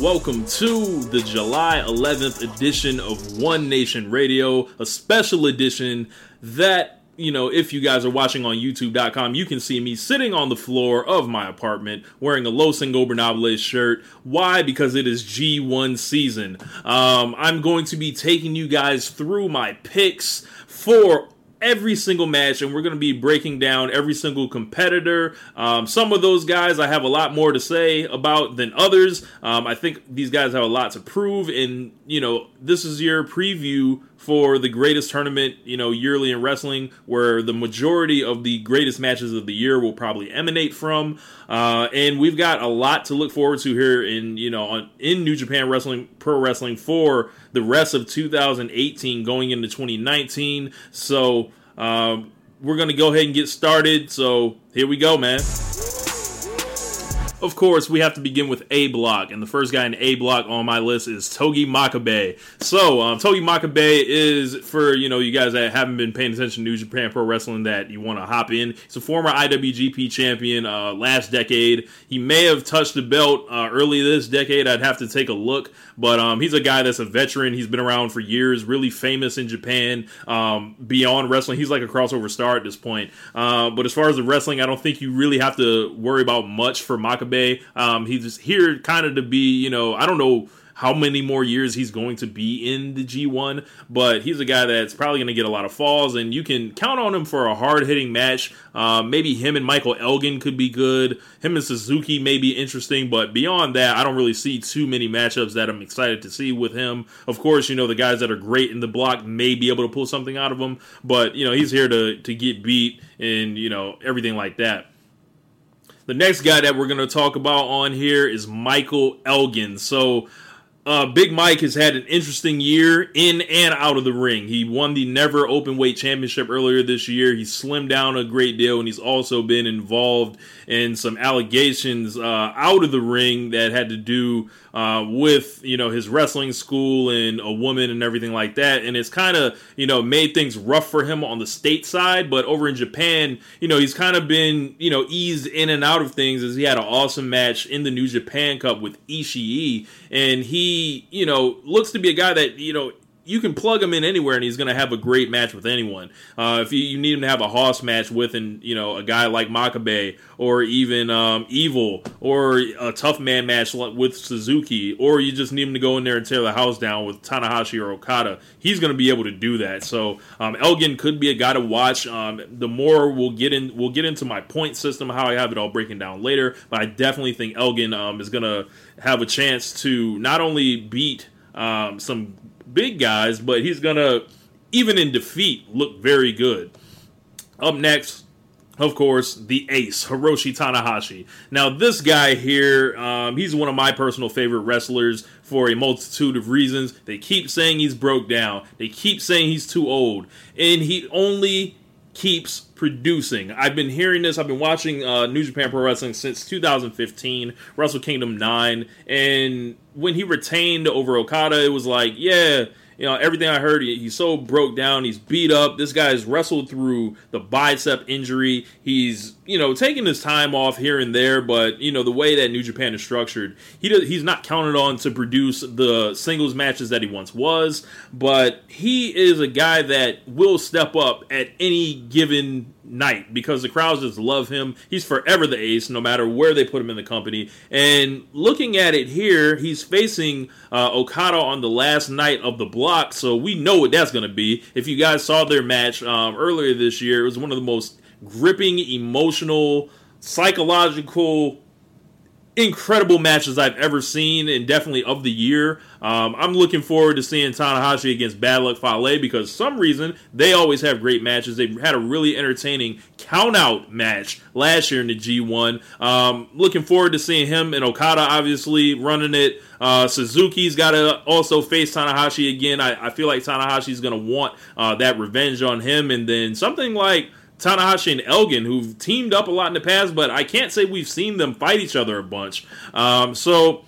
Welcome to the July 11th edition of One Nation Radio, a special edition that, you know, if you guys are watching on YouTube.com, you can see me sitting on the floor of my apartment wearing a Los Ingobernables shirt. Why? Because it is G1 season. Um, I'm going to be taking you guys through my picks for every single match and we're going to be breaking down every single competitor. Um, some of those guys i have a lot more to say about than others. Um, i think these guys have a lot to prove and you know this is your preview for the greatest tournament you know yearly in wrestling where the majority of the greatest matches of the year will probably emanate from. Uh, and we've got a lot to look forward to here in you know on, in new japan wrestling pro wrestling for the rest of 2018 going into 2019 so um, we're going to go ahead and get started. So here we go man of course, we have to begin with A block, and the first guy in A block on my list is Togi Makabe. So, um, Togi Makabe is for you know you guys that haven't been paying attention to New Japan Pro Wrestling that you want to hop in. He's a former IWGP champion uh, last decade. He may have touched the belt uh, early this decade. I'd have to take a look, but um, he's a guy that's a veteran. He's been around for years, really famous in Japan. Um, beyond wrestling, he's like a crossover star at this point. Uh, but as far as the wrestling, I don't think you really have to worry about much for Makabe. Um, he's here kind of to be, you know, I don't know how many more years he's going to be in the G1, but he's a guy that's probably going to get a lot of falls, and you can count on him for a hard hitting match. Um, maybe him and Michael Elgin could be good. Him and Suzuki may be interesting, but beyond that, I don't really see too many matchups that I'm excited to see with him. Of course, you know, the guys that are great in the block may be able to pull something out of him, but, you know, he's here to, to get beat and, you know, everything like that. The next guy that we're going to talk about on here is Michael Elgin. So, uh, Big Mike has had an interesting year in and out of the ring. He won the Never Open Weight Championship earlier this year. He slimmed down a great deal, and he's also been involved in some allegations uh, out of the ring that had to do uh, with you know his wrestling school and a woman and everything like that. And it's kind of you know made things rough for him on the state side. But over in Japan, you know he's kind of been you know eased in and out of things as he had an awesome match in the New Japan Cup with Ishii, and he you know looks to be a guy that you know you can plug him in anywhere and he's going to have a great match with anyone. Uh, if you, you, need him to have a Hoss match with, and you know, a guy like Makabe or even um, Evil or a tough man match with Suzuki, or you just need him to go in there and tear the house down with Tanahashi or Okada, he's going to be able to do that. So um, Elgin could be a guy to watch. Um, the more we'll get in, we'll get into my point system, how I have it all breaking down later. But I definitely think Elgin um, is going to have a chance to not only beat um, some big guys, but he's gonna, even in defeat, look very good. Up next, of course, the ace, Hiroshi Tanahashi. Now, this guy here, um, he's one of my personal favorite wrestlers for a multitude of reasons. They keep saying he's broke down, they keep saying he's too old, and he only keeps producing. I've been hearing this. I've been watching uh, New Japan Pro Wrestling since 2015, Wrestle Kingdom 9, and when he retained over Okada, it was like, yeah, you know, everything I heard, he, he's so broke down. He's beat up. This guy's wrestled through the bicep injury. He's, you know, taking his time off here and there, but you know, the way that New Japan is structured, he does, he's not counted on to produce the singles matches that he once was. But he is a guy that will step up at any given night because the crowds just love him. He's forever the ace, no matter where they put him in the company. And looking at it here, he's facing uh, Okada on the last night of the block, so we know what that's going to be. If you guys saw their match um, earlier this year, it was one of the most gripping, emotional, psychological incredible matches I've ever seen, and definitely of the year. Um, I'm looking forward to seeing Tanahashi against Bad Luck Fale because some reason they always have great matches. They had a really entertaining count out match last year in the G1. Um, looking forward to seeing him and Okada obviously running it. Uh, Suzuki's got to also face Tanahashi again. I, I feel like Tanahashi's going to want uh, that revenge on him, and then something like Tanahashi and Elgin, who've teamed up a lot in the past, but I can't say we've seen them fight each other a bunch. Um, so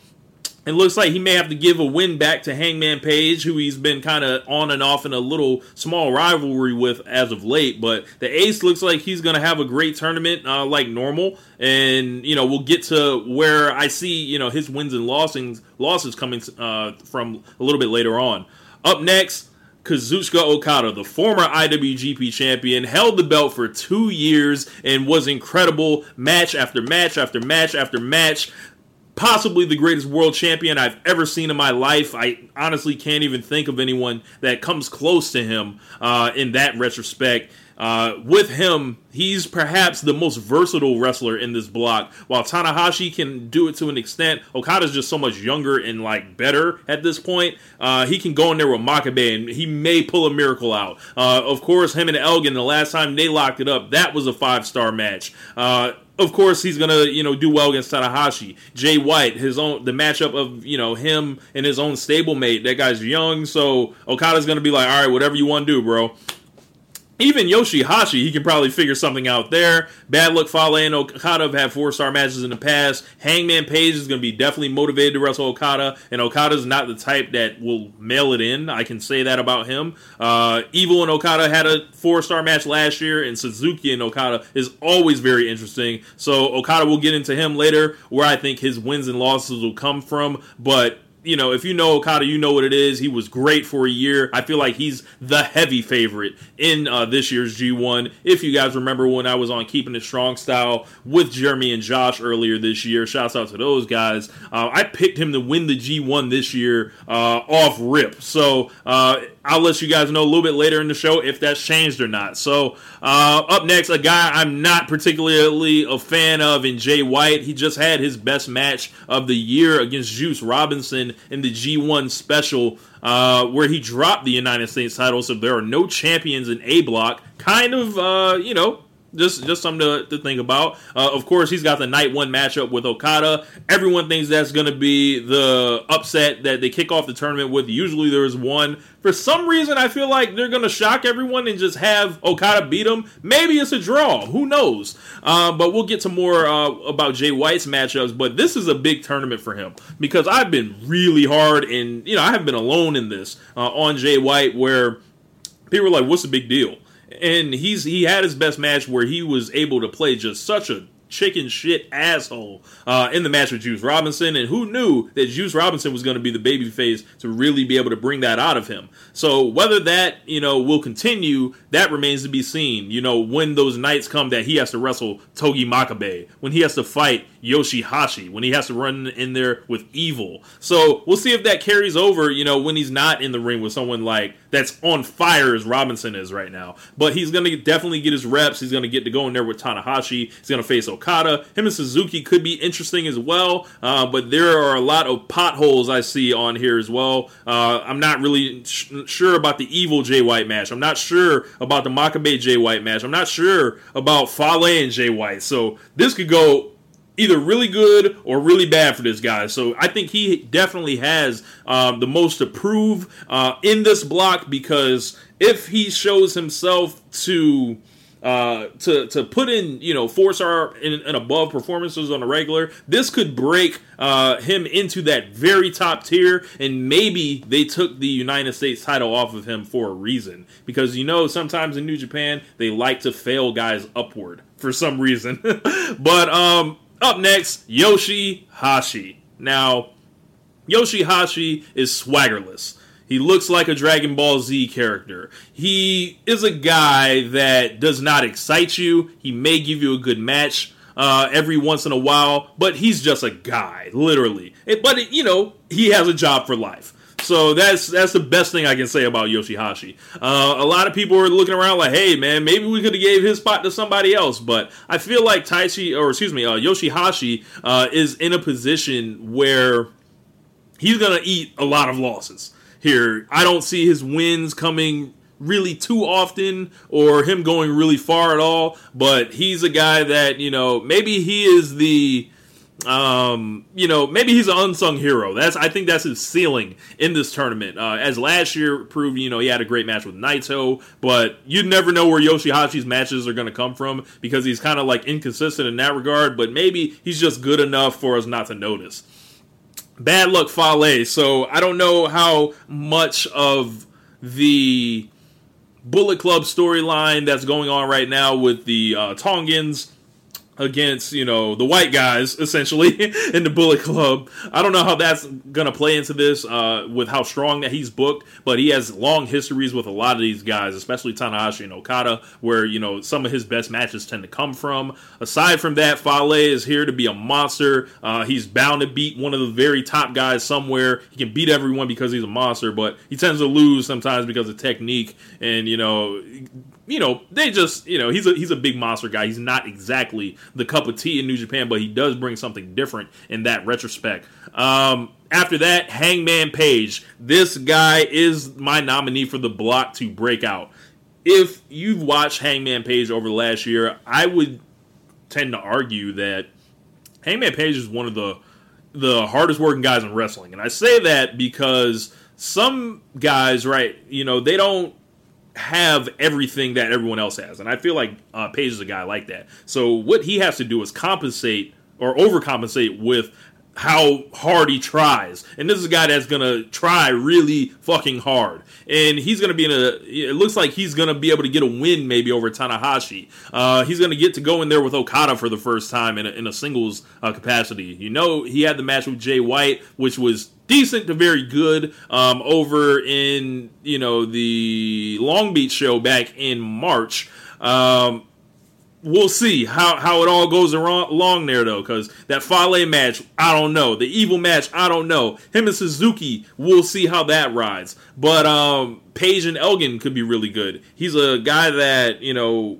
it looks like he may have to give a win back to Hangman Page, who he's been kind of on and off in a little small rivalry with as of late. But the Ace looks like he's going to have a great tournament uh, like normal. And, you know, we'll get to where I see, you know, his wins and losses, losses coming uh, from a little bit later on. Up next, Kazuchika Okada, the former IWGP champion, held the belt for two years and was incredible match after match after match after match. Possibly the greatest world champion I've ever seen in my life. I honestly can't even think of anyone that comes close to him uh, in that retrospect. Uh, with him, he's perhaps the most versatile wrestler in this block. While Tanahashi can do it to an extent, Okada's just so much younger and like better at this point. Uh, he can go in there with Makabe and he may pull a miracle out. Uh, of course, him and Elgin, the last time they locked it up, that was a five star match. Uh, of course he's gonna you know do well against Tanahashi. Jay White, his own the matchup of you know him and his own stablemate. That guy's young, so Okada's gonna be like, all right, whatever you want to do, bro even Yoshihashi, he can probably figure something out there. Bad Luck Fale and Okada have had four star matches in the past. Hangman Page is going to be definitely motivated to wrestle Okada, and Okada's not the type that will mail it in. I can say that about him. Uh, Evil and Okada had a four star match last year, and Suzuki and Okada is always very interesting. So Okada will get into him later, where I think his wins and losses will come from, but you know, if you know Okada, you know what it is. He was great for a year. I feel like he's the heavy favorite in uh, this year's G1. If you guys remember when I was on Keeping It Strong style with Jeremy and Josh earlier this year, shouts out to those guys. Uh, I picked him to win the G1 this year uh, off rip. So uh, I'll let you guys know a little bit later in the show if that's changed or not. So uh, up next, a guy I'm not particularly a fan of in Jay White. He just had his best match of the year against Juice Robinson in the G1 special, uh, where he dropped the United States title. So there are no champions in A Block. Kind of, uh, you know, just just something to, to think about. Uh, of course, he's got the night one matchup with Okada. Everyone thinks that's going to be the upset that they kick off the tournament with. Usually, there is one. For some reason, I feel like they're going to shock everyone and just have Okada beat him. Maybe it's a draw. Who knows? Uh, but we'll get to more uh, about Jay White's matchups. But this is a big tournament for him because I've been really hard, and you know I haven't been alone in this uh, on Jay White, where people are like, "What's the big deal?" And he's he had his best match where he was able to play just such a chicken shit asshole uh, in the match with Juice Robinson, and who knew that Juice Robinson was going to be the babyface to really be able to bring that out of him. So whether that you know will continue, that remains to be seen. You know when those nights come that he has to wrestle Togi Makabe, when he has to fight Yoshihashi, when he has to run in there with Evil. So we'll see if that carries over. You know when he's not in the ring with someone like that's on fire as Robinson is right now. But he's going to definitely get his reps. He's going to get to go in there with Tanahashi. He's going to face Okada. Him and Suzuki could be interesting as well. Uh, but there are a lot of potholes I see on here as well. Uh, I'm not really sh- sure about the evil Jay White match. I'm not sure about the Makabe Jay White match. I'm not sure about Fale and Jay White. So this could go either really good or really bad for this guy. So I think he definitely has um, the most to prove uh, in this block because if he shows himself to uh, to to put in you know four star and, above performances on a regular, this could break uh, him into that very top tier, and maybe they took the United States title off of him for a reason because you know sometimes in New Japan they like to fail guys upward for some reason. but um, up next, Yoshi Hashi. Now, Yoshi Hashi is swaggerless. He looks like a Dragon Ball Z character. He is a guy that does not excite you. He may give you a good match uh, every once in a while, but he's just a guy, literally. It, but it, you know, he has a job for life. So that's that's the best thing I can say about Yoshihashi. Uh, a lot of people are looking around like, "Hey, man, maybe we could have gave his spot to somebody else." But I feel like Taichi, or excuse me, uh, Yoshihashi uh, is in a position where he's gonna eat a lot of losses here. I don't see his wins coming really too often or him going really far at all, but he's a guy that, you know, maybe he is the um, you know, maybe he's an unsung hero. That's I think that's his ceiling in this tournament. Uh, as last year proved, you know, he had a great match with Naito, but you never know where Yoshihashi's matches are going to come from because he's kind of like inconsistent in that regard. But maybe he's just good enough for us not to notice. Bad Luck Fale. So I don't know how much of the Bullet Club storyline that's going on right now with the uh, Tongans against you know the white guys essentially in the Bullet Club. I don't know how that's gonna play into this uh, with how strong that he's booked, but he has long histories with a lot of these guys, especially Tanahashi and Okada, where you know some of his best matches tend to come from. Aside from that, Fale is here to be a monster. Uh, he's bound to beat one of the very top guys somewhere. He can beat everyone because he's a monster, but he tends to lose sometimes because of technique and you know you know, they just, you know, he's a he's a big monster guy. He's not exactly the cup of tea in New Japan, but he does bring something different in that retrospect. Um, after that, Hangman Page. This guy is my nominee for the block to break out. If you've watched Hangman Page over the last year, I would tend to argue that Hangman Page is one of the the hardest working guys in wrestling. And I say that because some guys, right, you know, they don't have everything that everyone else has. And I feel like uh, Page is a guy like that. So what he has to do is compensate or overcompensate with how hard he tries. And this is a guy that's to try really fucking hard. And he's to be in a, it looks like he's to be able to get a win maybe over Tanahashi. Uh, he's to get to go in there with Okada for the first time in a, in a singles uh, capacity. You know, he had the match with Jay White, which was decent to very good um, over in you know the Long Beach show back in March. Um, we'll see how, how it all goes along there though because that Fale match i don't know. The evil match i don't know. Him and suzuki we'll see how that rides. But um page and elgin could be really good. He's a guy that you know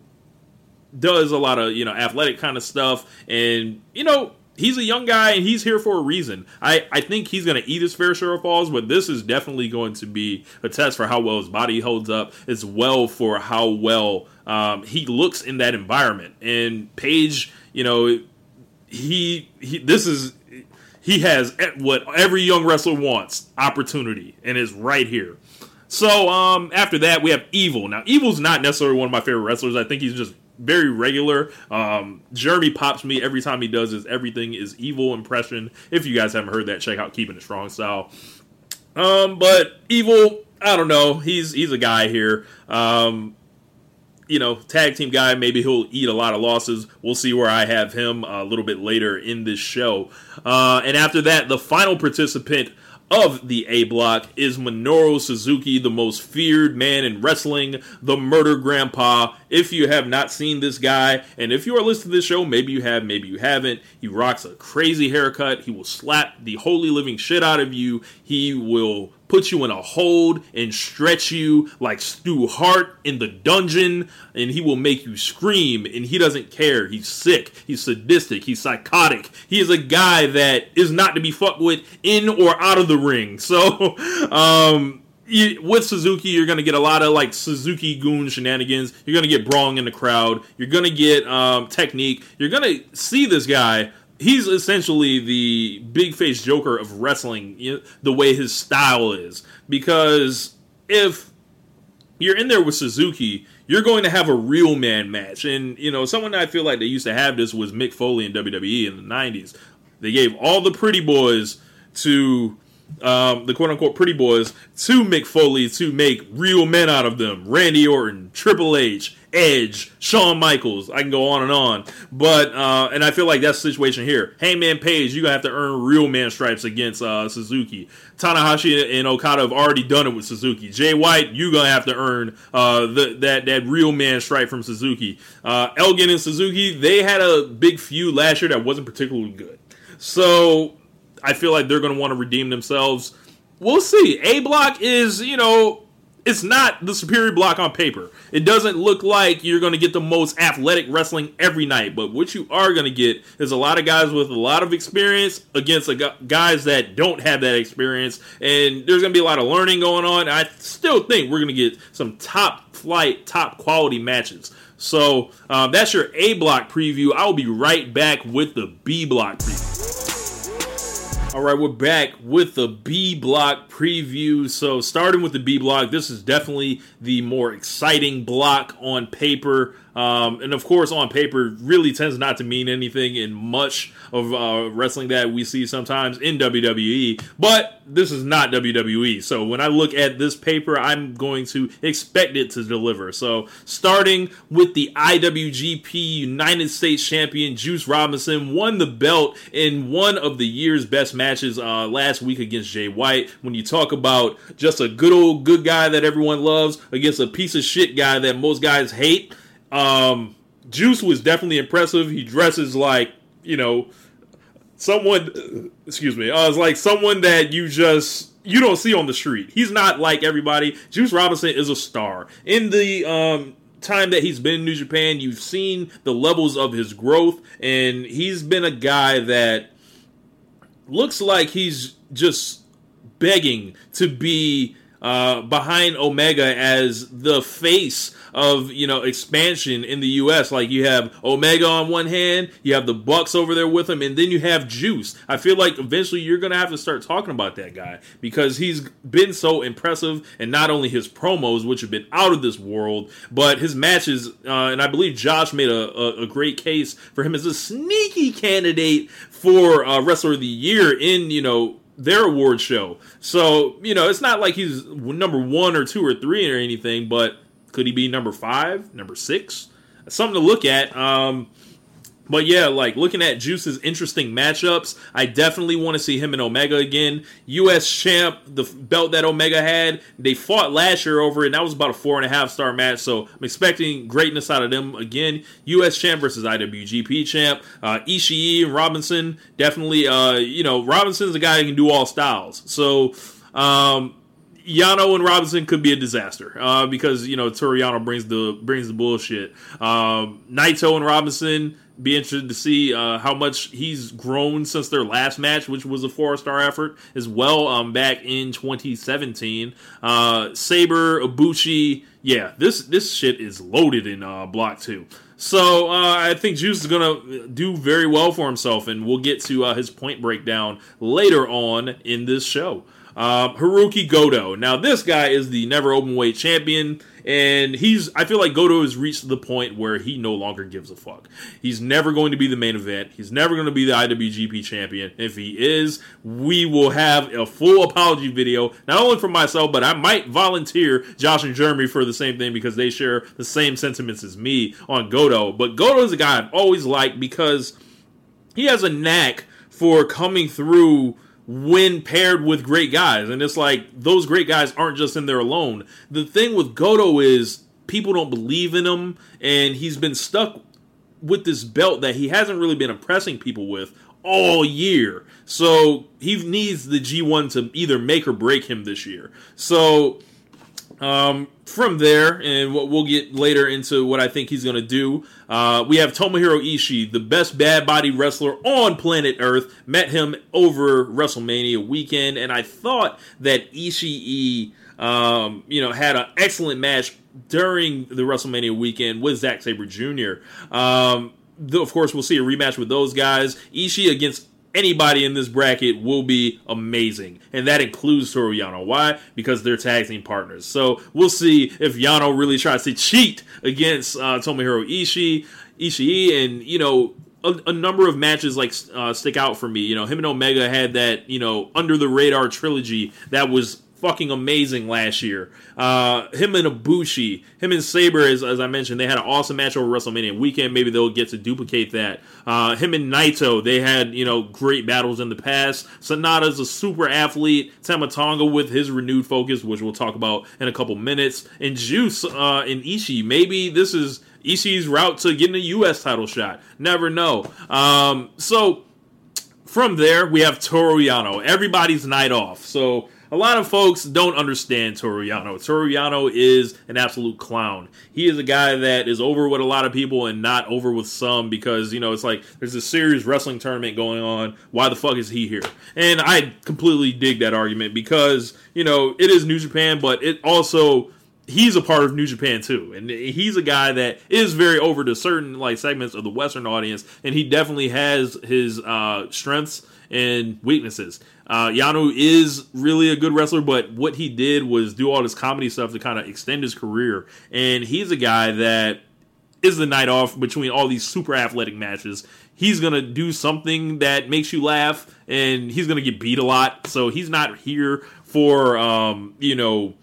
does a lot of you know athletic kind of stuff. And you know he's a young guy and he's here for a reason. I, I think he's going to eat his fair share of falls, but this is definitely going to be a test for how well his body holds up, as well for how well um, he looks in that environment. And Page, you know, he, he this is he has what every young wrestler wants opportunity and is right here. So um, after that, we have Evil. Now, Evil's not necessarily one of my favorite wrestlers. I think he's just very regular. Um, Jeremy pops me every time he does his everything is evil impression. If you guys haven't heard that, check out Keeping It Strong Style. Um, but evil, I don't know. He's he's a guy here. Um, you know, tag team guy. Maybe he'll eat a lot of losses. We'll see where I have him a little bit later in this show. Uh, and after that, the final participant of the A block is Minoru Suzuki, the most feared man in wrestling, the murder grandpa. If you have not seen this guy, and if you are listening to this show, maybe you have, maybe you haven't, he rocks a crazy haircut. He will slap the holy living shit out of you. He will put you in a hold and stretch you like Stu Hart in the dungeon, and he will make you scream. And he doesn't care. He's sick. He's sadistic. He's psychotic. He is a guy that is not to be fucked with in or out of the ring. So, um, you, with Suzuki, you're to get a lot of like Suzuki goon shenanigans. You're to get brawling in the crowd. You're to get um, technique. You're to see this guy he's essentially the big face Joker of wrestling, you know, the way his style is. Because if you're in there with Suzuki, you're going to have a real man match. And, you know, someone I feel like they used to have this was Mick Foley in WWE in the 90s. They gave all the pretty boys to um, the quote unquote pretty boys to Mick Foley to make real men out of them. Randy Orton, Triple H, Edge, Shawn Michaels. I can go on and on. But, uh, and I feel like that's the situation here. Hangman Page, you're to have to earn real man stripes against uh, Suzuki. Tanahashi and Okada have already done it with Suzuki. Jay White, you're to have to earn uh, the, that, that real man stripe from Suzuki. Uh, Elgin and Suzuki, they had a big feud last year that wasn't particularly good. So I feel like they're to want to redeem themselves. We'll see. A block is, you know, it's not the superior block on paper. It doesn't look like you're going to get the most athletic wrestling every night, but what you are going to get is a lot of guys with a lot of experience against guys that don't have that experience, and there's going to be a lot of learning going on. I still think we're going to get some top flight, top quality matches. So um, that's your A block preview. I'll be right back with the B block preview. All right, we're back with the B block preview. So, starting with the B block, this is definitely the more exciting block on paper. Um, and of course, on paper, really tends not to mean anything in much of uh, wrestling that we see sometimes in WWE. But this is not WWE. So when I look at this paper, I'm going to expect it to deliver. So starting with the IWGP United States Champion, Juice Robinson won the belt in one of the year's best matches uh, last week against Jay White. When you talk about just a good old good guy that everyone loves against a piece of shit guy that most guys hate um, Juice was definitely impressive. He dresses like you know someone. Excuse me. Uh, it's like someone that you just you don't see on the street. He's not like everybody. Juice Robinson is a star in the um, time that he's been in New Japan. You've seen the levels of his growth, and he's been a guy that looks like he's just begging to be uh, behind Omega as the face of you know expansion in the U.S. Like you have Omega on one hand, you have the Bucks over there with him, and then you have Juice. I feel like eventually you're gonna have to start talking about that guy because he's been so impressive, and not only his promos, which have been out of this world, but his matches. Uh, and I believe Josh made a, a, a, great case for him as a sneaky candidate for uh, Wrestler of the Year in you know their award show. So, you know, it's not like he's number one or two or three or anything, but could he be number five, number six? Something to look at. Um, but yeah, like looking at Juice's interesting matchups, I definitely want to see him and Omega again. U.S. champ, the belt that Omega had, they fought last year over it, and that was about a four and a half star match. So I'm expecting greatness out of them again. U.S. champ versus IWGP champ, uh, Ishii and Robinson, definitely. Uh, you know, Robinson's a guy who can do all styles. So. Um, Yano and Robinson could be a disaster uh, because you know Toru Yano brings the brings the bullshit. Um, Naito and Robinson be interested to see uh, how much he's grown since their last match, which was a four star effort as well. Um, back in 2017, uh, Sabre Ibushi, yeah, this this shit is loaded in uh, Block Two. So uh, I think Juice is gonna do very well for himself, and we'll get to uh, his point breakdown later on in this show. Um, Hiroki Goto. Now, this guy is the never open weight champion, and he's. I feel like Goto has reached the point where he no longer gives a fuck. He's never going to be the main event. He's never going to be the IWGP champion. If he is, we will have a full apology video, not only for myself, but I might volunteer Josh and Jeremy for the same thing because they share the same sentiments as me on Goto. But Goto is a guy I've always liked because he has a knack for coming through when paired with great guys. And it's like those great guys aren't just in there alone. The thing with Goto is people don't believe in him, and he's been stuck with this belt that he hasn't really been impressing people with all year. So he needs the G1 to either make or break him this year. So um, from there, and what we'll get later into what I think he's going to do. Uh, we have Tomohiro Ishii, the best bad body wrestler on planet Earth. Met him over WrestleMania weekend, and I thought that Ishii, um, you know, had an excellent match during the WrestleMania weekend with Zack Sabre Jr. Um, of course, we'll see a rematch with those guys. Ishii against anybody in this bracket will be amazing. And that includes Toru Yano. Why? Because they're tag team partners. So we'll see if Yano really tries to cheat against uh, Tomohiro Ishii, Ishii, and, you know, a, a number of matches like uh, stick out for me. You know, him and Omega had that, you know, under the radar trilogy that was fucking amazing last year. Uh, him and Ibushi, him and Sabre, as, as I mentioned, they had an awesome match over WrestleMania weekend. Maybe they'll get to duplicate that. Uh, him and Naito, they had you know great battles in the past. Sanada's a super athlete. Tama Tonga with his renewed focus, which we'll talk about in a couple minutes. And Juice uh, and Ishii, maybe this is Ishii's route to getting a U.S. title shot. Never know. Um, so from there, we have Toru Yano. Everybody's night off. So a lot of folks don't understand. Toru Yano is an absolute clown. He is a guy that is over with a lot of people and not over with some because, you know, it's like there's a serious wrestling tournament going on. Why the fuck is he here? And I completely dig that argument because, you know, it is New Japan, but it also he's a part of New Japan too, and he's a guy that is very over to certain like segments of the Western audience, and he definitely has his uh, strengths and weaknesses. Uh, Yano is really a good wrestler, but what he did was do all this comedy stuff to kind of extend his career, and he's a guy that is the night off between all these super athletic matches. He's gonna do something that makes you laugh, and he's gonna get beat a lot. So he's not here for um, you know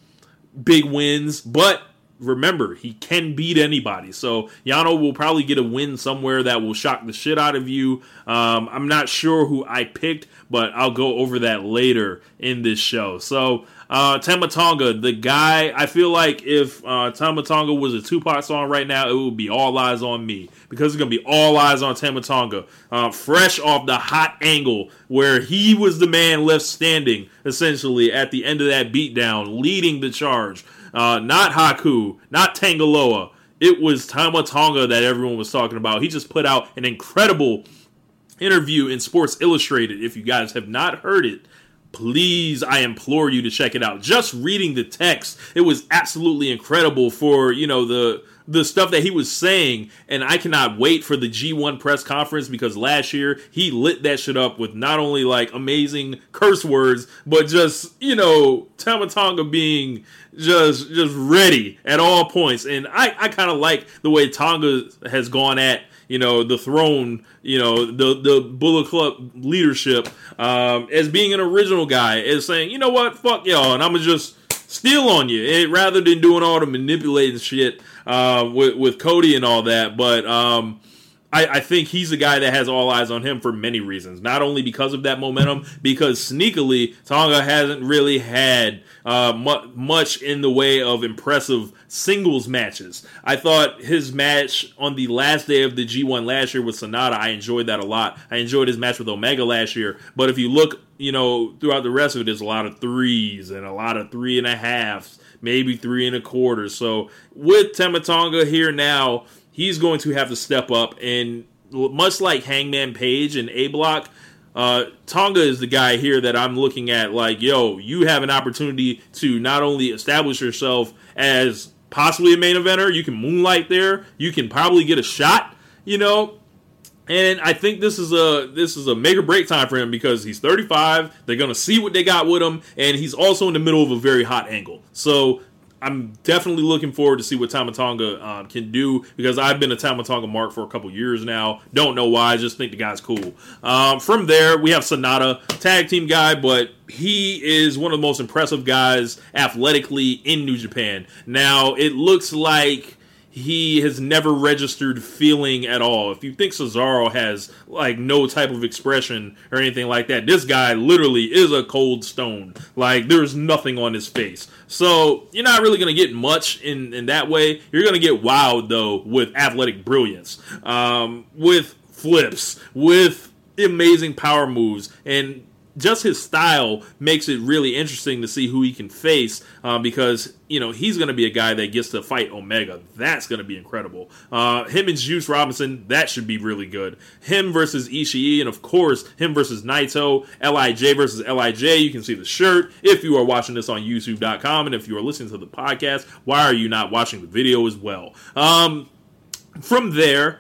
big wins, but remember he can beat anybody. So Yano will probably get a win somewhere that will shock the shit out of you. Um, I'm not sure who I picked, but I'll go over that later in this show. So uh, Tama Tonga, the guy, I feel like if uh, Tama Tonga was a Tupac song right now, it would be all eyes on me because it's gonna be all eyes on Tamatonga. Uh, fresh off the hot angle where he was the man left standing essentially at the end of that beatdown, leading the charge. Uh, not Haku, not Tangaloa. It was Tama Tonga that everyone was talking about. He just put out an incredible interview in Sports Illustrated. If you guys have not heard it, please, I implore you to check it out. Just reading the text, it was absolutely incredible for, you know, the the stuff that he was saying, and I cannot wait for the G1 press conference because last year he lit that shit up with not only like amazing curse words, but just you know Tama Tonga being just just ready at all points, and I I kind of like the way Tonga has gone at you know the throne, you know the the Bullet Club leadership um, as being an original guy, as saying you know what? Fuck y'all, and I'm gonna just steal on you, and rather than doing all the manipulating shit uh, with with Cody and all that. But um, I, I, think he's a guy that has all eyes on him for many reasons. Not only because of that momentum, because sneakily Tonga hasn't really had uh, mu- much in the way of impressive singles matches. I thought his match on the last day of the G1 last year with Sanada, I enjoyed that a lot. I enjoyed his match with Omega last year. But if you look, you know, throughout the rest of it, there's a lot of threes and a lot of three and a halves maybe three and a quarter. So with Tama Tonga here now, he's going to have to step up. And much like Hangman Page and A Block, uh, Tonga is the guy here that I'm looking at. Like, yo, you have an opportunity to not only establish yourself as possibly a main eventer, you can moonlight there, you can probably get a shot, you know, and I think this is a this is a make or break time for him because he's 35. They're gonna see what they got with him, and he's also in the middle of a very hot angle. So I'm definitely looking forward to see what Tama Tonga um, can do because I've been a Tama Tonga mark for a couple years now. Don't know why, I just think the guy's cool. Um, from there, we have Sanada, tag team guy, but he is one of the most impressive guys athletically in New Japan. Now, it looks like he has never registered feeling at all. If you think Cesaro has like no type of expression or anything like that, this guy literally is a cold stone. Like there's nothing on his face. So you're not really gonna get much in in that way. You're gonna get wowed though with athletic brilliance, um, with flips, with amazing power moves, and just his style makes it really interesting to see who he can face uh, because you know he's going to be a guy that gets to fight Omega. That's going to be incredible. Uh, him and Juice Robinson, that should be really good. Him versus Ishii, and of course him versus Naito. Lij versus Lij. You can see the shirt if you are watching this on YouTube.com, and if you are listening to the podcast, why are you not watching the video as well? Um, from there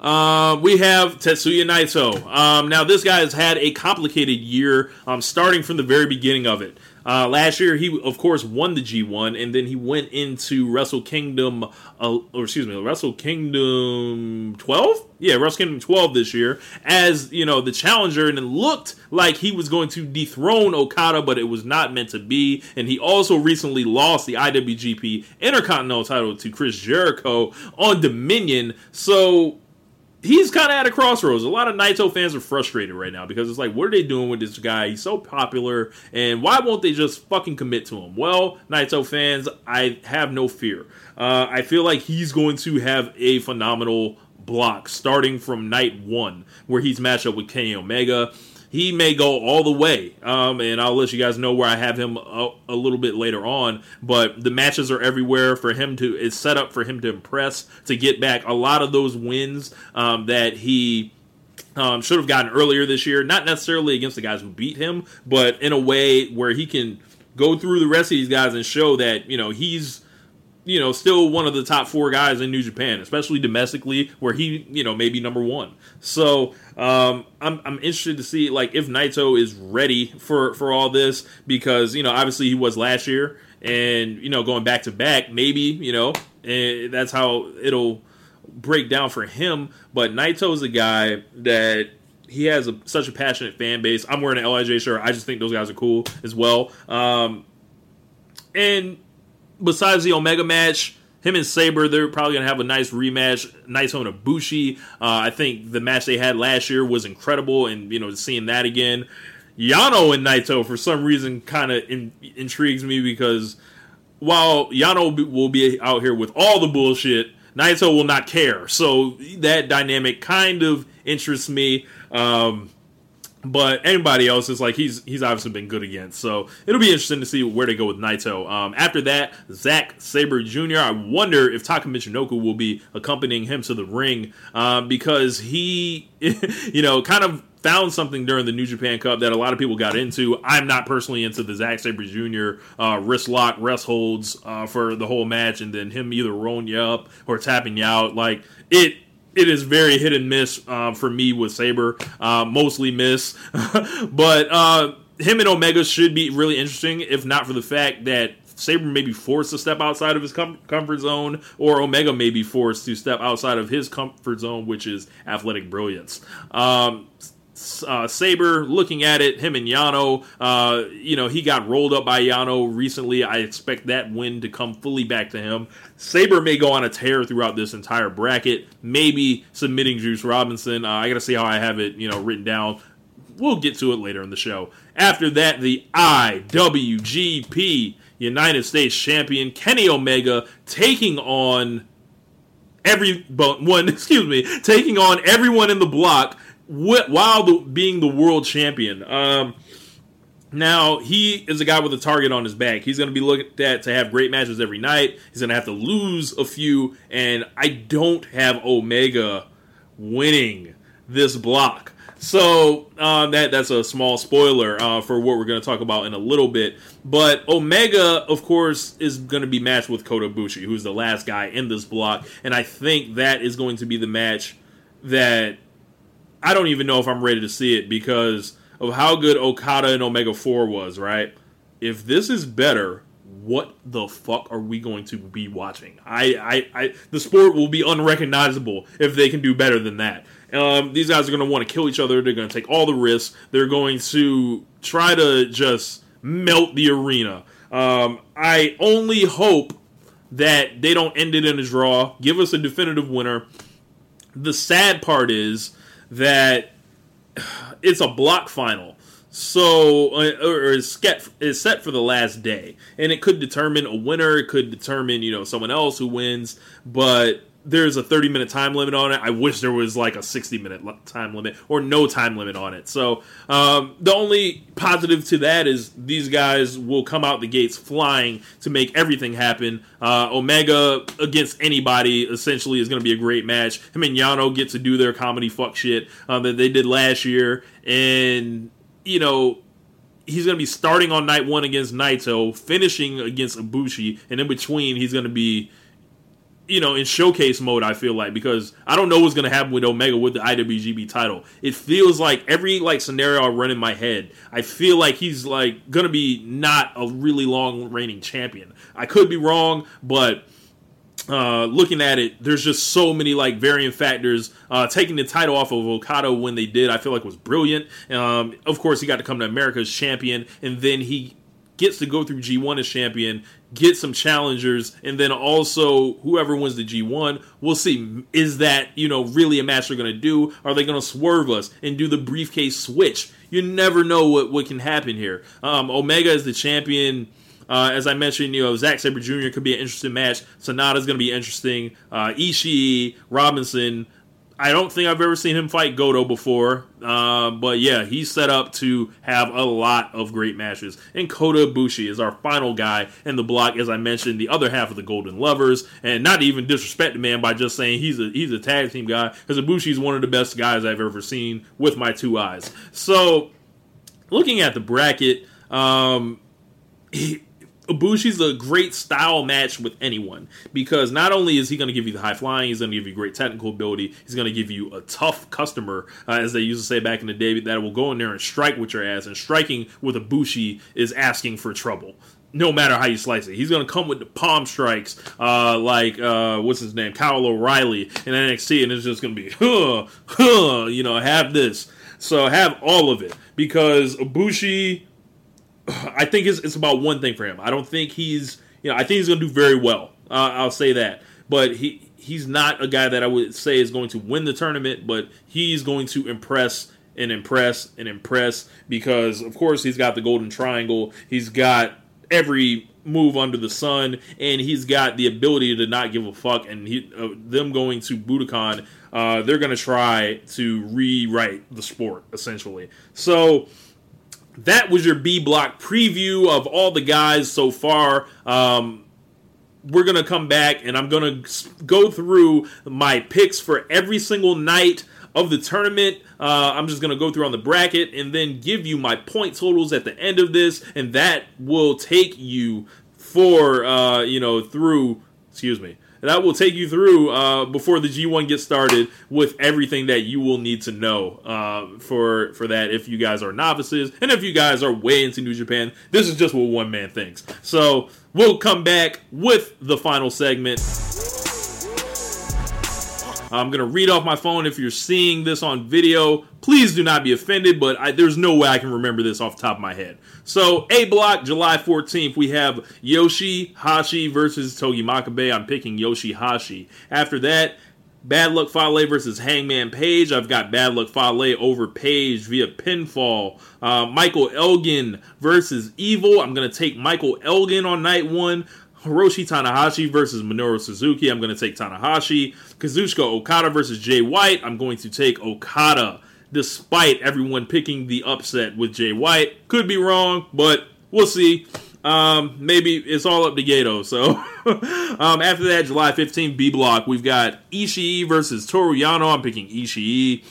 Uh, we have Tetsuya Naito. Um, now, this guy has had a complicated year, um, starting from the very beginning of it. Uh, last year, he of course won the G1, and then he went into Wrestle Kingdom, uh, or excuse me, Wrestle Kingdom 12. Yeah, Wrestle Kingdom 12 this year as you know the challenger, and it looked like he was going to dethrone Okada, but it was not meant to be. And he also recently lost the IWGP Intercontinental title to Chris Jericho on Dominion. So he's kind of at a crossroads. A lot of Naito fans are frustrated right now because it's like, what are they doing with this guy? He's so popular, and why won't they just fucking commit to him? Well, Naito fans, I have no fear. Uh, I feel like he's going to have a phenomenal block starting from night one, where he's matched up with Kenny Omega he may go all the way. Um, and I'll let you guys know where I have him a, a, little bit later on. But the matches are everywhere for him to. It's set up for him to impress to get back a lot of those wins um, that he. Um, should have gotten earlier this year, not necessarily against the guys who beat him, but in a way where he can go through the rest of these guys and show that you know he's you know still one of the top four guys in New Japan, especially domestically, where he you know maybe number one. So um, I'm I'm interested to see like if Naito is ready for for all this because you know obviously he was last year and you know going back to back maybe you know and that's how it'll break down for him. But Naito's a guy that he has a, such a passionate fan base. I'm wearing an Lij shirt. I just think those guys are cool as well. Um, and besides the Omega match, him and Sabre, they're probably to have a nice rematch. Nice on Ibushi. Uh, I think the match they had last year was incredible, and you know, seeing that again. Yano and Naito, for some reason, kind of in, intrigues me because while Yano will be out here with all the bullshit, Naito will not care. So that dynamic kind of interests me. Um, but anybody else is like he's he's obviously been good against. So it'll be interesting to see where they go with Naito. Um, after that, Zack Sabre Jr. I wonder if Taka Michinoku will be accompanying him to the ring um, because he, you know, kind of found something during the New Japan Cup that a lot of people got into. I'm not personally into the Zack Sabre Jr. Uh, wrist lock, rest holds uh, for the whole match, and then him either rolling you up or tapping you out. Like it it is very hit and miss uh, for me with Sabre, uh, mostly miss. but uh, him and Omega should be really interesting, if not for the fact that Sabre may be forced to step outside of his com- comfort zone, or Omega may be forced to step outside of his comfort zone, which is athletic brilliance. Um, uh, Sabre looking at it, him and Yano, uh, you know, he got rolled up by Yano recently. I expect that win to come fully back to him. Sabre may go on a tear throughout this entire bracket, maybe submitting Juice Robinson. Uh, I got to see how I have it, you know, written down. We'll get to it later in the show. After that, the IWGP United States Champion Kenny Omega taking on every one, excuse me, taking on everyone in the block while being the world champion. Um, now he is a guy with a target on his back. He's going to be looked at to have great matches every night. He's going to have to lose a few, and I don't have Omega winning this block. So uh, that that's a small spoiler uh, for what we're going to talk about in a little bit. But Omega, of course, is going to be matched with Kota Ibushi, who's the last guy in this block, and I think that is going to be the match that I don't even know if I'm ready to see it because of how good Okada and Omega 4 was, right? If this is better, what the fuck are we going to be watching? I, I, I the sport will be unrecognizable if they can do better than that. Um, these guys are going to want to kill each other. They're going to take all the risks. They're going to try to just melt the arena. Um, I only hope that they don't end it in a draw. Give us a definitive winner. The sad part is that it's a block final. So, uh, or is set, is set for the last day, and it could determine a winner. It could determine, you know, someone else who wins. But there's a 30 minute time limit on it. I wish there was like a 60 minute time limit or no time limit on it. So um, the only positive to that is these guys will come out the gates flying to make everything happen. Uh, Omega against anybody essentially is going to be a great match. Him and Yano get to do their comedy fuck shit uh, that they did last year, and you know he's going to be starting on night one against Naito, finishing against Ibushi, and in between he's going to be you know, in showcase mode. I feel like because I don't know what's gonna happen with Omega with the IWGP title. It feels like every like scenario I run in my head, I feel like he's like gonna be not a really long reigning champion. I could be wrong, but uh, looking at it, there's just so many like varying factors. Uh, taking the title off of Okada when they did, I feel like was brilliant. Um, of course, he got to come to America as champion, and then he gets to go through G1 as champion, get some challengers, and then also whoever wins the G1, we'll see. Is that you know really a match they're going to do? Are they going to swerve us and do the briefcase switch? You never know what what can happen here. Um, Omega is the champion. Uh, as I mentioned, you know, Zack Sabre Jr. could be an interesting match. Sanada's going to be interesting. Uh, Ishii, Robinson. I don't think I've ever seen him fight Goto before. Uh, but yeah, he's set up to have a lot of great matches. And Kota Ibushi is our final guy in the block, as I mentioned, the other half of the Golden Lovers. And not even disrespect the man by just saying he's a he's a tag team guy, because Ibushi is one of the best guys I've ever seen with my two eyes. So, looking at the bracket, um, he, Ibushi's a great style match with anyone because not only is he going to give you the high flying, he's going to give you great technical ability. He's going to give you a tough customer, uh, as they used to say back in the day, that will go in there and strike with your ass. And striking with Ibushi is asking for trouble. No matter how you slice it, he's going to come with the palm strikes, uh, like uh, what's his name, Kyle O'Reilly in NXT, and it's just going to be, huh, huh, you know, have this. So have all of it because Ibushi I think it's, it's about one thing for him. I don't think he's, you know, I think he's going to do very well. Uh, I'll say that. But he he's not a guy that I would say is going to win the tournament, but he's going to impress and impress and impress because, of course, he's got the golden triangle. He's got every move under the sun, and he's got the ability to not give a fuck. And he, uh, them going to Budokan, uh, they're going to try to rewrite the sport essentially. So that was your B block preview of all the guys so far. Um, we're gonna come back and I'm gonna go through my picks for every single night of the tournament. Uh, I'm just gonna go through on the bracket and then give you my point totals at the end of this, and that will take you for uh, you know through. Excuse me that will take you through uh, before the G1 gets started with everything that you will need to know uh, for for that. If you guys are novices and if you guys are way into New Japan, this is just what one man thinks. So we'll come back with the final segment. I'm gonna read off my phone. If you're seeing this on video, please do not be offended, but I, there's no way I can remember this off the top of my head. So, A block, July 14th, we have Yoshi Hashi versus Togi Makabe. I'm picking Yoshi Hashi. After that, Bad Luck Fale versus Hangman Page. I've got Bad Luck Fale over Page via pinfall. Uh, Michael Elgin versus Evil. I'm going to take Michael Elgin on night one. Hiroshi Tanahashi versus Minoru Suzuki. I'm going to take Tanahashi. Kazuchika Okada versus Jay White. I'm going to take Okada, despite everyone picking the upset with Jay White. Could be wrong, but we'll see. Um, maybe it's all up to Gedo. So um, after that, July 15th, B block, we've got Ishii versus Toru Yano. I'm picking Ishii.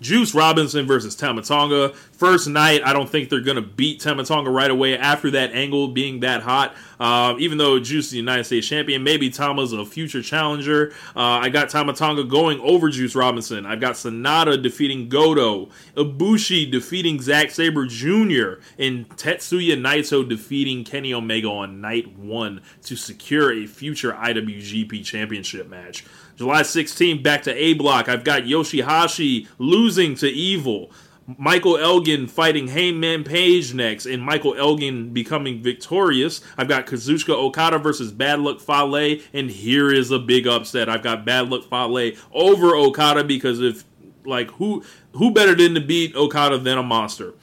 Juice Robinson versus Tama Tonga. First night, I don't think they're going to beat Tama Tonga right away after that angle being that hot. Uh, even though Juice is the United States champion, maybe Tama's a future challenger. Uh, I got Tama Tonga going over Juice Robinson. I've got Sanada defeating Goto. Ibushi defeating Zack Sabre Jr. And Tetsuya Naito defeating Kenny Omega on night one to secure a future IWGP championship match. July 16th, back to A Block. I've got Yoshihashi losing to Evil. Michael Elgin fighting Hangman Page next, and Michael Elgin becoming victorious. I've got Kazuchika Okada versus Bad Luck Fale, and here is a big upset. I've got Bad Luck Fale over Okada because if like who who better than to beat Okada than a monster?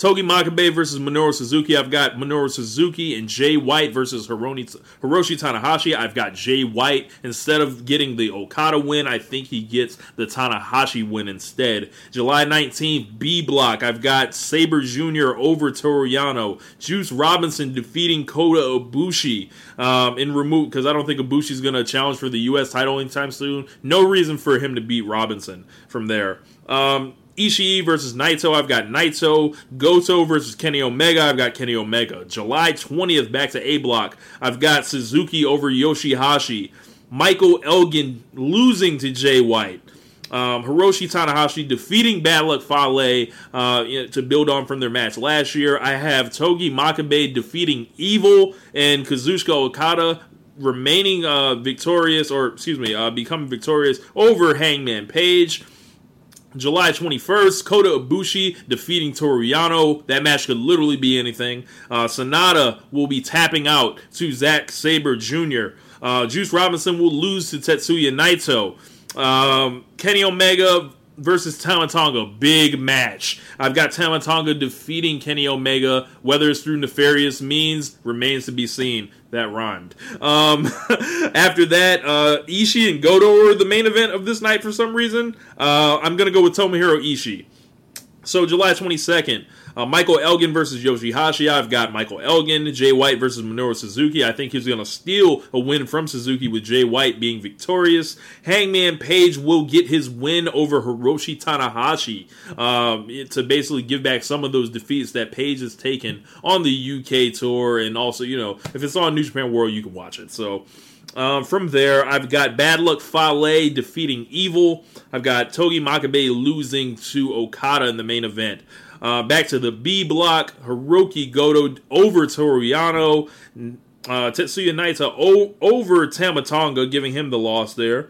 Togi Makabe versus Minoru Suzuki. I've got Minoru Suzuki and Jay White versus Hironi, Hiroshi Tanahashi. I've got Jay White. Instead of getting the Okada win, I think he gets the Tanahashi win instead. July 19th, B block. I've got Sabre Jr. over Toru Yano. Juice Robinson defeating Kota Ibushi um, in remove because I don't think Ibushi's going to challenge for the U.S. title anytime soon. No reason for him to beat Robinson from there. Um, Ishii versus Naito. I've got Naito. Goto versus Kenny Omega. I've got Kenny Omega. July 20th, back to A Block. I've got Suzuki over Yoshihashi. Michael Elgin losing to Jay White. Um, Hiroshi Tanahashi defeating Bad Luck Fale uh, to build on from their match last year. I have Togi Makabe defeating Evil and Kazuchika Okada remaining uh, victorious, or excuse me, uh, becoming victorious over Hangman Page. July 21st, Kota Ibushi defeating Toru Yano. That match could literally be anything. Uh, Sanada will be tapping out to Zack Sabre Jr. Uh, Juice Robinson will lose to Tetsuya Naito. Um, Kenny Omega versus Tama Tonga, big match. I've got Tama Tonga defeating Kenny Omega. Whether it's through nefarious means remains to be seen. That rhymed. Um, after that, uh, Ishii and Goto are the main event of this night for some reason. Uh, I'm gonna go with Tomohiro Ishii. So July 22nd, uh, Michael Elgin versus Yoshihashi. I've got Michael Elgin. Jay White versus Minoru Suzuki. I think he's going to steal a win from Suzuki with Jay White being victorious. Hangman Page will get his win over Hiroshi Tanahashi um, to basically give back some of those defeats that Page has taken on the UK tour. And also, you know, if it's on New Japan World, you can watch it. So. Um, from there, I've got Bad Luck Fale defeating Evil. I've got Togi Makabe losing to Okada in the main event. Uh, back to the B block, Hirooki Goto over Toru Yano. Uh, Tetsuya Naito o- over Tama Tonga, giving him the loss there.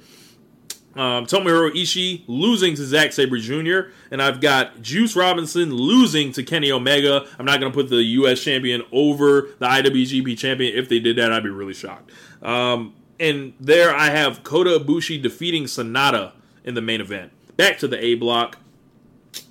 Um, Tomohiro Ishii losing to Zack Sabre Jr. And I've got Juice Robinson losing to Kenny Omega. I'm not going to put the U.S. champion over the IWGP champion. If they did that, I'd be really shocked. Um, and there I have Kota Ibushi defeating Sanada in the main event. Back to the A block.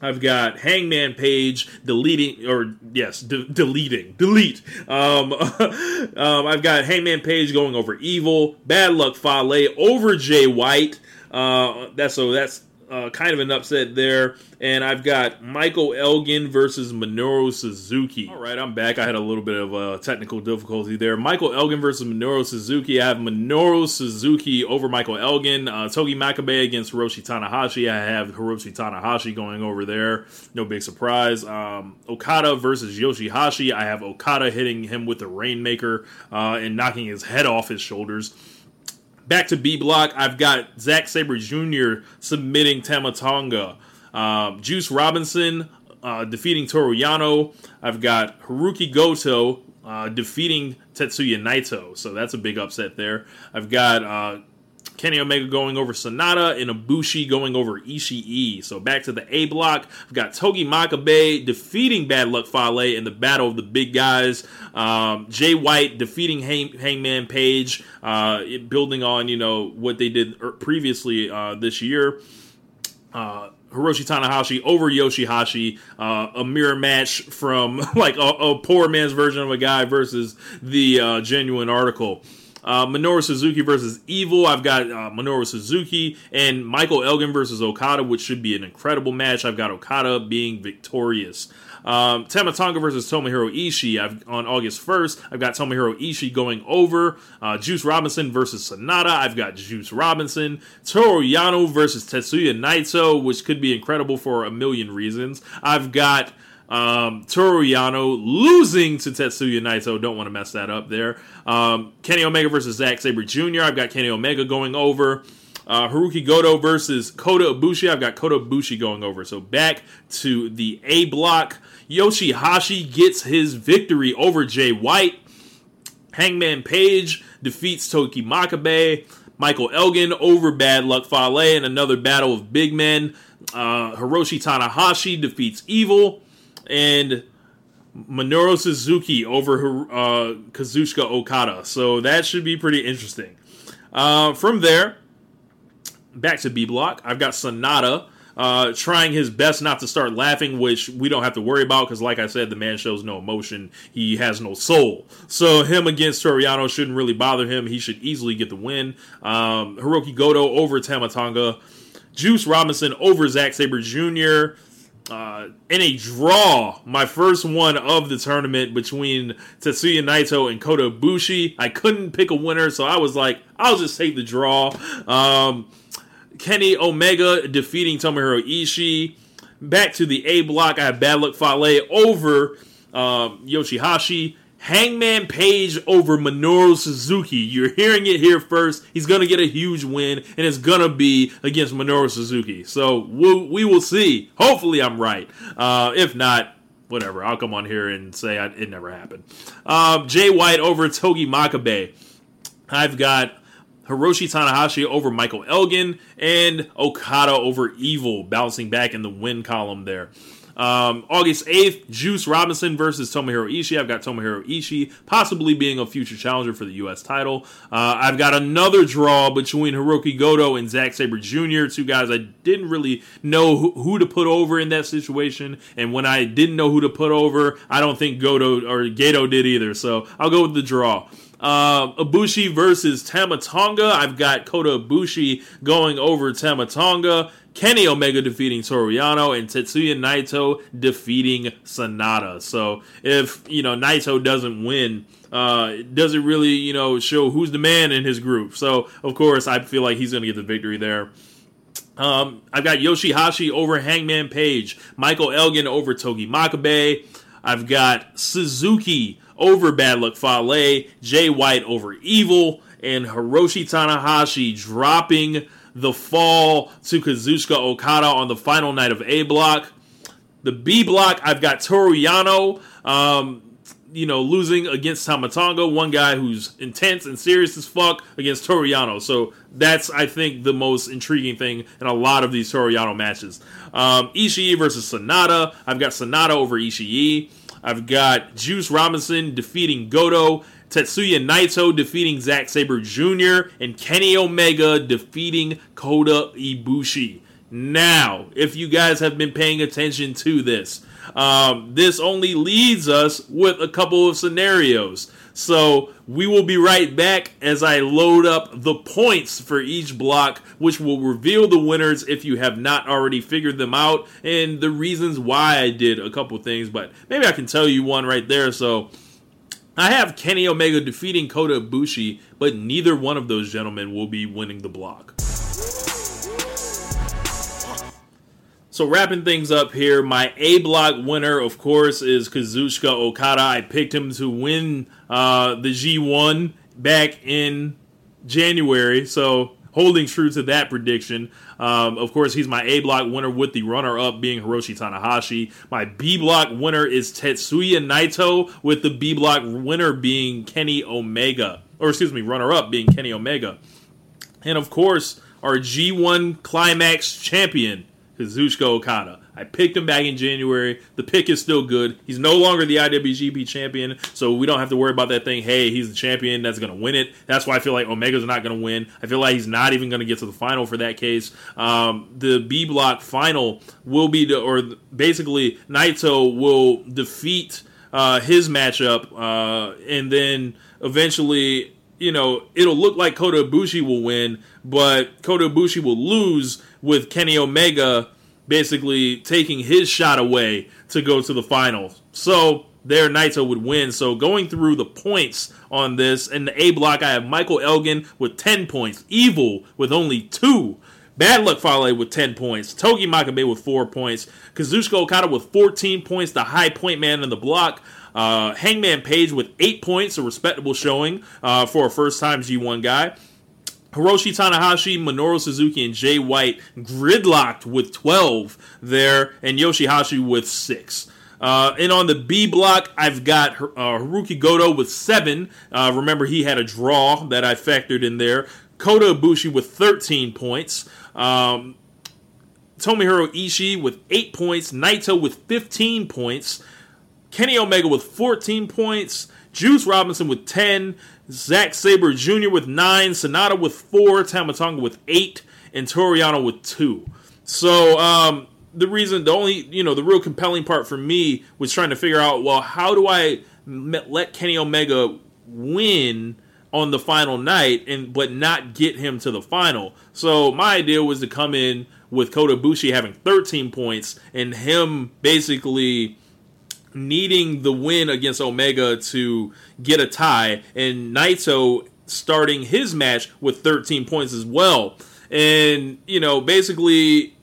I've got Hangman Page deleting, or yes, de- deleting, delete. Um, um, I've got Hangman Page going over Evil, Bad Luck Fale over Jay White. Uh, that's so that's uh, kind of an upset there. And I've got Michael Elgin versus Minoru Suzuki. All right, I'm back. I had a little bit of a technical difficulty there. Michael Elgin versus Minoru Suzuki. I have Minoru Suzuki over Michael Elgin. Uh, Togi Makabe against Hiroshi Tanahashi. I have Hiroshi Tanahashi going over there. No big surprise. Um, Okada versus Yoshihashi. I have Okada hitting him with the Rainmaker uh, and knocking his head off his shoulders. Back to B block, I've got Zack Sabre Jr. submitting Tama Tonga. Um, Juice Robinson uh, defeating Toru Yano. I've got Haruki Goto uh, defeating Tetsuya Naito. So that's a big upset there. I've got uh, Kenny Omega going over Sanada and Ibushi going over Ishii. So back to the A block. I've got Togi Makabe defeating Bad Luck Fale in the Battle of the Big Guys. Um, Jay White defeating Hang- Hangman Page, uh, building on you know what they did er- previously uh, this year. Uh, Hiroshi Tanahashi over Yoshihashi, uh, a mirror match from like a, a poor man's version of a guy versus the uh, genuine article. Uh, Minoru Suzuki versus Evil. I've got uh, Minoru Suzuki and Michael Elgin versus Okada, which should be an incredible match. I've got Okada being victorious. Um, Tama Tonga versus Tomohiro Ishii. I've on August 1st. I've got Tomohiro Ishii going over. Uh, Juice Robinson versus Sanada. I've got Juice Robinson. Toru Yano versus Tetsuya Naito, which could be incredible for a million reasons. I've got um, Toru Yano losing to Tetsuya Naito. Don't want to mess that up there. Um, Kenny Omega versus Zack Sabre Jr. I've got Kenny Omega going over. Uh, Haruki Goto versus Kota Ibushi. I've got Kota Ibushi going over. So back to the A block. Yoshihashi gets his victory over Jay White. Hangman Page defeats Togi Makabe. Michael Elgin over Bad Luck Fale in another battle of big men. Uh, Hiroshi Tanahashi defeats Evil. And Minoru Suzuki over uh, Kazuchika Okada. So that should be pretty interesting. Uh, from there, back to B Block. I've got Sanada uh, trying his best not to start laughing, which we don't have to worry about because, like I said, the man shows no emotion. He has no soul. So him against Toru Yano shouldn't really bother him. He should easily get the win. Um, Hirooki Goto over Tama Tonga. Juice Robinson over Zack Sabre Jr. Uh, in a draw, my first one of the tournament between Tetsuya Naito and Kota Ibushi. I couldn't pick a winner, so I was like, I'll just take the draw. Um, Kenny Omega defeating Tomohiro Ishii. Back to the A block, I have Bad Luck Fale over um, Yoshihashi. Hangman Page over Minoru Suzuki. You're hearing it here first. He's going to get a huge win, and it's going to be against Minoru Suzuki. So we'll, we will see. Hopefully, I'm right. Uh, if not, whatever. I'll come on here and say I, it never happened. Um, Jay White over Togi Makabe. I've got Hiroshi Tanahashi over Michael Elgin and Okada over Evil, bouncing back in the win column there. Um, August 8th, Juice Robinson versus Tomohiro Ishii. I've got Tomohiro Ishii possibly being a future challenger for the U.S. title. Uh, I've got another draw between Hirooki Goto and Zack Sabre Jr., two guys I didn't really know who, who, to put over in that situation. And when I didn't know who to put over, I don't think Goto or Gedo did either. So I'll go with the draw. Uh, Ibushi versus Tama Tonga. I've got Kota Ibushi going over Tama Tonga. Kenny Omega defeating Toru Yano and Tetsuya Naito defeating Sanada. So if you know Naito doesn't win, uh, it doesn't really you know show who's the man in his group. So of course I feel like he's going to get the victory there. Um, I've got Yoshihashi over Hangman Page, Michael Elgin over Togi Makabe. I've got Suzuki over Bad Luck Fale, Jay White over Evil, and Hiroshi Tanahashi dropping the fall to Kazuchika Okada on the final night of A Block. The B Block, I've got Toru Yano, um, you know, losing against Tama Tonga, one guy who's intense and serious as fuck against Toru Yano. So that's, I think, the most intriguing thing in a lot of these Toru Yano matches. Um, Ishii versus Sanada. I've got Sanada over Ishii. I've got Juice Robinson defeating Goto. Tetsuya Naito defeating Zack Sabre Jr. and Kenny Omega defeating Kota Ibushi. Now, if you guys have been paying attention to this, um, this only leads us with a couple of scenarios. So we will be right back as I load up the points for each block, which will reveal the winners if you have not already figured them out and the reasons why I did a couple things. But maybe I can tell you one right there. So I have Kenny Omega defeating Kota Ibushi, but neither one of those gentlemen will be winning the block. So wrapping things up here, my A block winner, of course, is Kazuchika Okada. I picked him to win uh, the G1 back in January, so holding true to that prediction. Um, of course, he's my A block winner with the runner up being Hiroshi Tanahashi. My B block winner is Tetsuya Naito with the B block winner being Kenny Omega. Or, excuse me, runner up being Kenny Omega. And of course, our G1 Climax champion, Kazuchika Okada. I picked him back in January. The pick is still good. He's no longer the IWGP champion, so we don't have to worry about that thing. Hey, he's the champion that's going to win it. That's why I feel like Omega's not going to win. I feel like he's not even going to get to the final for that case. Um, the B block final will be, or basically, Naito will defeat uh, his matchup, uh, and then eventually you know, it'll look like Kota Ibushi will win, but Kota Ibushi will lose with Kenny Omega basically taking his shot away to go to the finals. So there Naito would win. So going through the points on this, in the A block, I have Michael Elgin with 10 points, Evil with only 2, Bad Luck Fale with 10 points, Togi Makabe with 4 points, Kazuchika Okada with 14 points, the high point man in the block. Uh, Hangman Page with 8 points, a respectable showing uh, for a first time G1 guy. Hiroshi Tanahashi, Minoru Suzuki, and Jay White gridlocked with 12 there, and Yoshihashi with 6. Uh, and on the B block, I've got uh, Haruki Goto with 7. Uh, remember, he had a draw that I factored in there. Kota Ibushi with 13 points. Um, Tomohiro Ishii with 8 points. Naito with 15 points. Kenny Omega with 14 points. Juice Robinson with 10. Zack Sabre Jr. with nine, Sanada with four, Tama Tonga with eight, and Toru Yano with two. So um, the reason, the only, you know, the real compelling part for me was trying to figure out, well, how do I let Kenny Omega win on the final night and but not get him to the final? So my idea was to come in with Kota Ibushi having 13 points and him basically needing the win against Omega to get a tie, and Naito starting his match with 13 points as well. And, you know, basically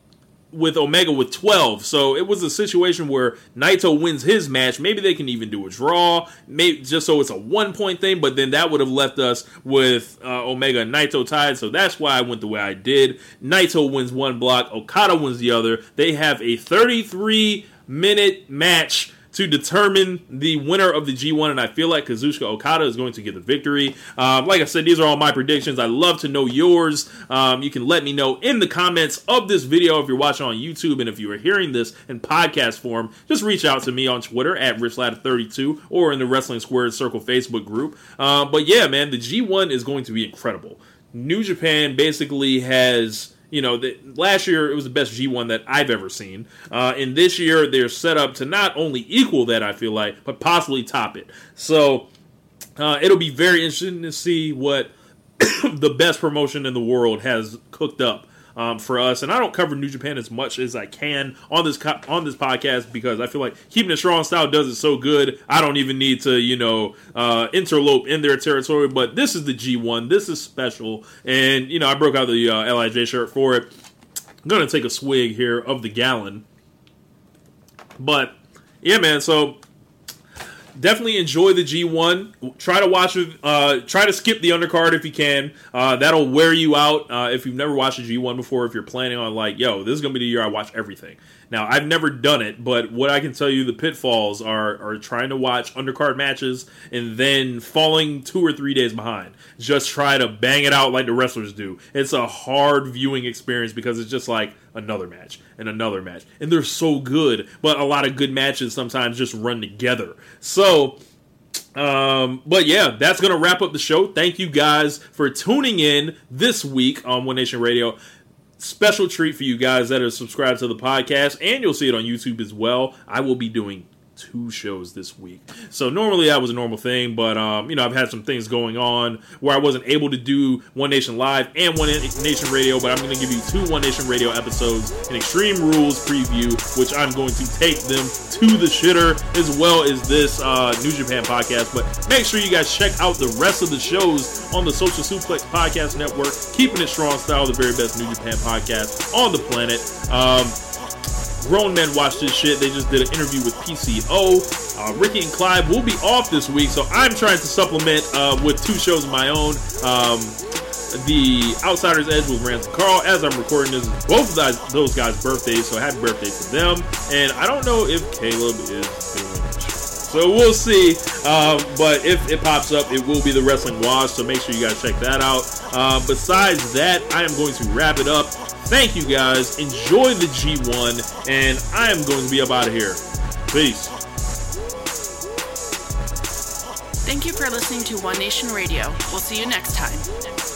with Omega with 12. So it was a situation where Naito wins his match. Maybe they can even do a draw, maybe just so it's a one point thing. But then that would have left us with uh, Omega and Naito tied. So that's why I went the way I did. Naito wins one block, Okada wins the other. They have a 33 minute match to determine the winner of the G1, and I feel like Kazuchika Okada is going to get the victory. Um, like I said, these are all my predictions. I love to know yours. Um, you can let me know in the comments of this video if you're watching on YouTube, and if you are hearing this in podcast form, just reach out to me on Twitter at RichLatta32 or in the Wrestling Squared Circle Facebook group. Uh, but yeah, man, the G1 is going to be incredible. New Japan basically has you know, the, last year it was the best G1 that I've ever seen. Uh, and this year they're set up to not only equal that, I feel like, but possibly top it. So uh, it'll be very interesting to see what the best promotion in the world has cooked up um, for us. And I don't cover New Japan as much as I can on this co- on this podcast because I feel like keeping it strong style does it so good. I don't even need to you know uh, interlope in their territory. But this is the G1. This is special, and you know I broke out the uh, LIJ shirt for it. I'm gonna take a swig here of the gallon, but yeah, man. So definitely enjoy the G1. Try to watch it. Uh, try to skip the undercard if you can. Uh, that'll wear you out uh, if you've never watched a G1 before. If you're planning on like, yo, this is gonna be the year I watch everything. Now, I've never done it, but what I can tell you, the pitfalls are are trying to watch undercard matches and then falling two or three days behind. Just try to bang it out like the wrestlers do. It's a hard viewing experience because it's just like another match and another match, and they're so good. But a lot of good matches sometimes just run together. So. Um, but yeah, that's gonna wrap up the show. Thank you guys for tuning in this week on One Nation Radio special treat for you guys that are subscribed to the podcast, and you'll see it on YouTube as well. I will be doing two shows this week. So normally that was a normal thing, but um, you know I've had some things going on where I wasn't able to do One Nation Live and One Nation Radio, but I'm going to give you two One Nation Radio episodes, an Extreme Rules preview, which I'm going to take them to the shitter, as well as this uh, New Japan podcast. But make sure you guys check out the rest of the shows on the Social Suplex Podcast Network, keeping it strong style, the very best New Japan podcast on the planet. Um, grown men watch this shit. They just did an interview with PCO. Uh, Ricky and Clive will be off this week, so I'm trying to supplement uh, with two shows of my own. Um, the Outsiders Edge with and Carl. As I'm recording this, both of those guys' birthdays, so happy birthday to them. And I don't know if Caleb is doing. So we'll see. Um, but if it pops up, it will be the Wrestling Wash. So make sure you guys check that out. Uh, besides that, I am going to wrap it up. Thank you guys. Enjoy the G1, and I am going to be up out of here. Peace. Thank you for listening to One Nation Radio. We'll see you next time.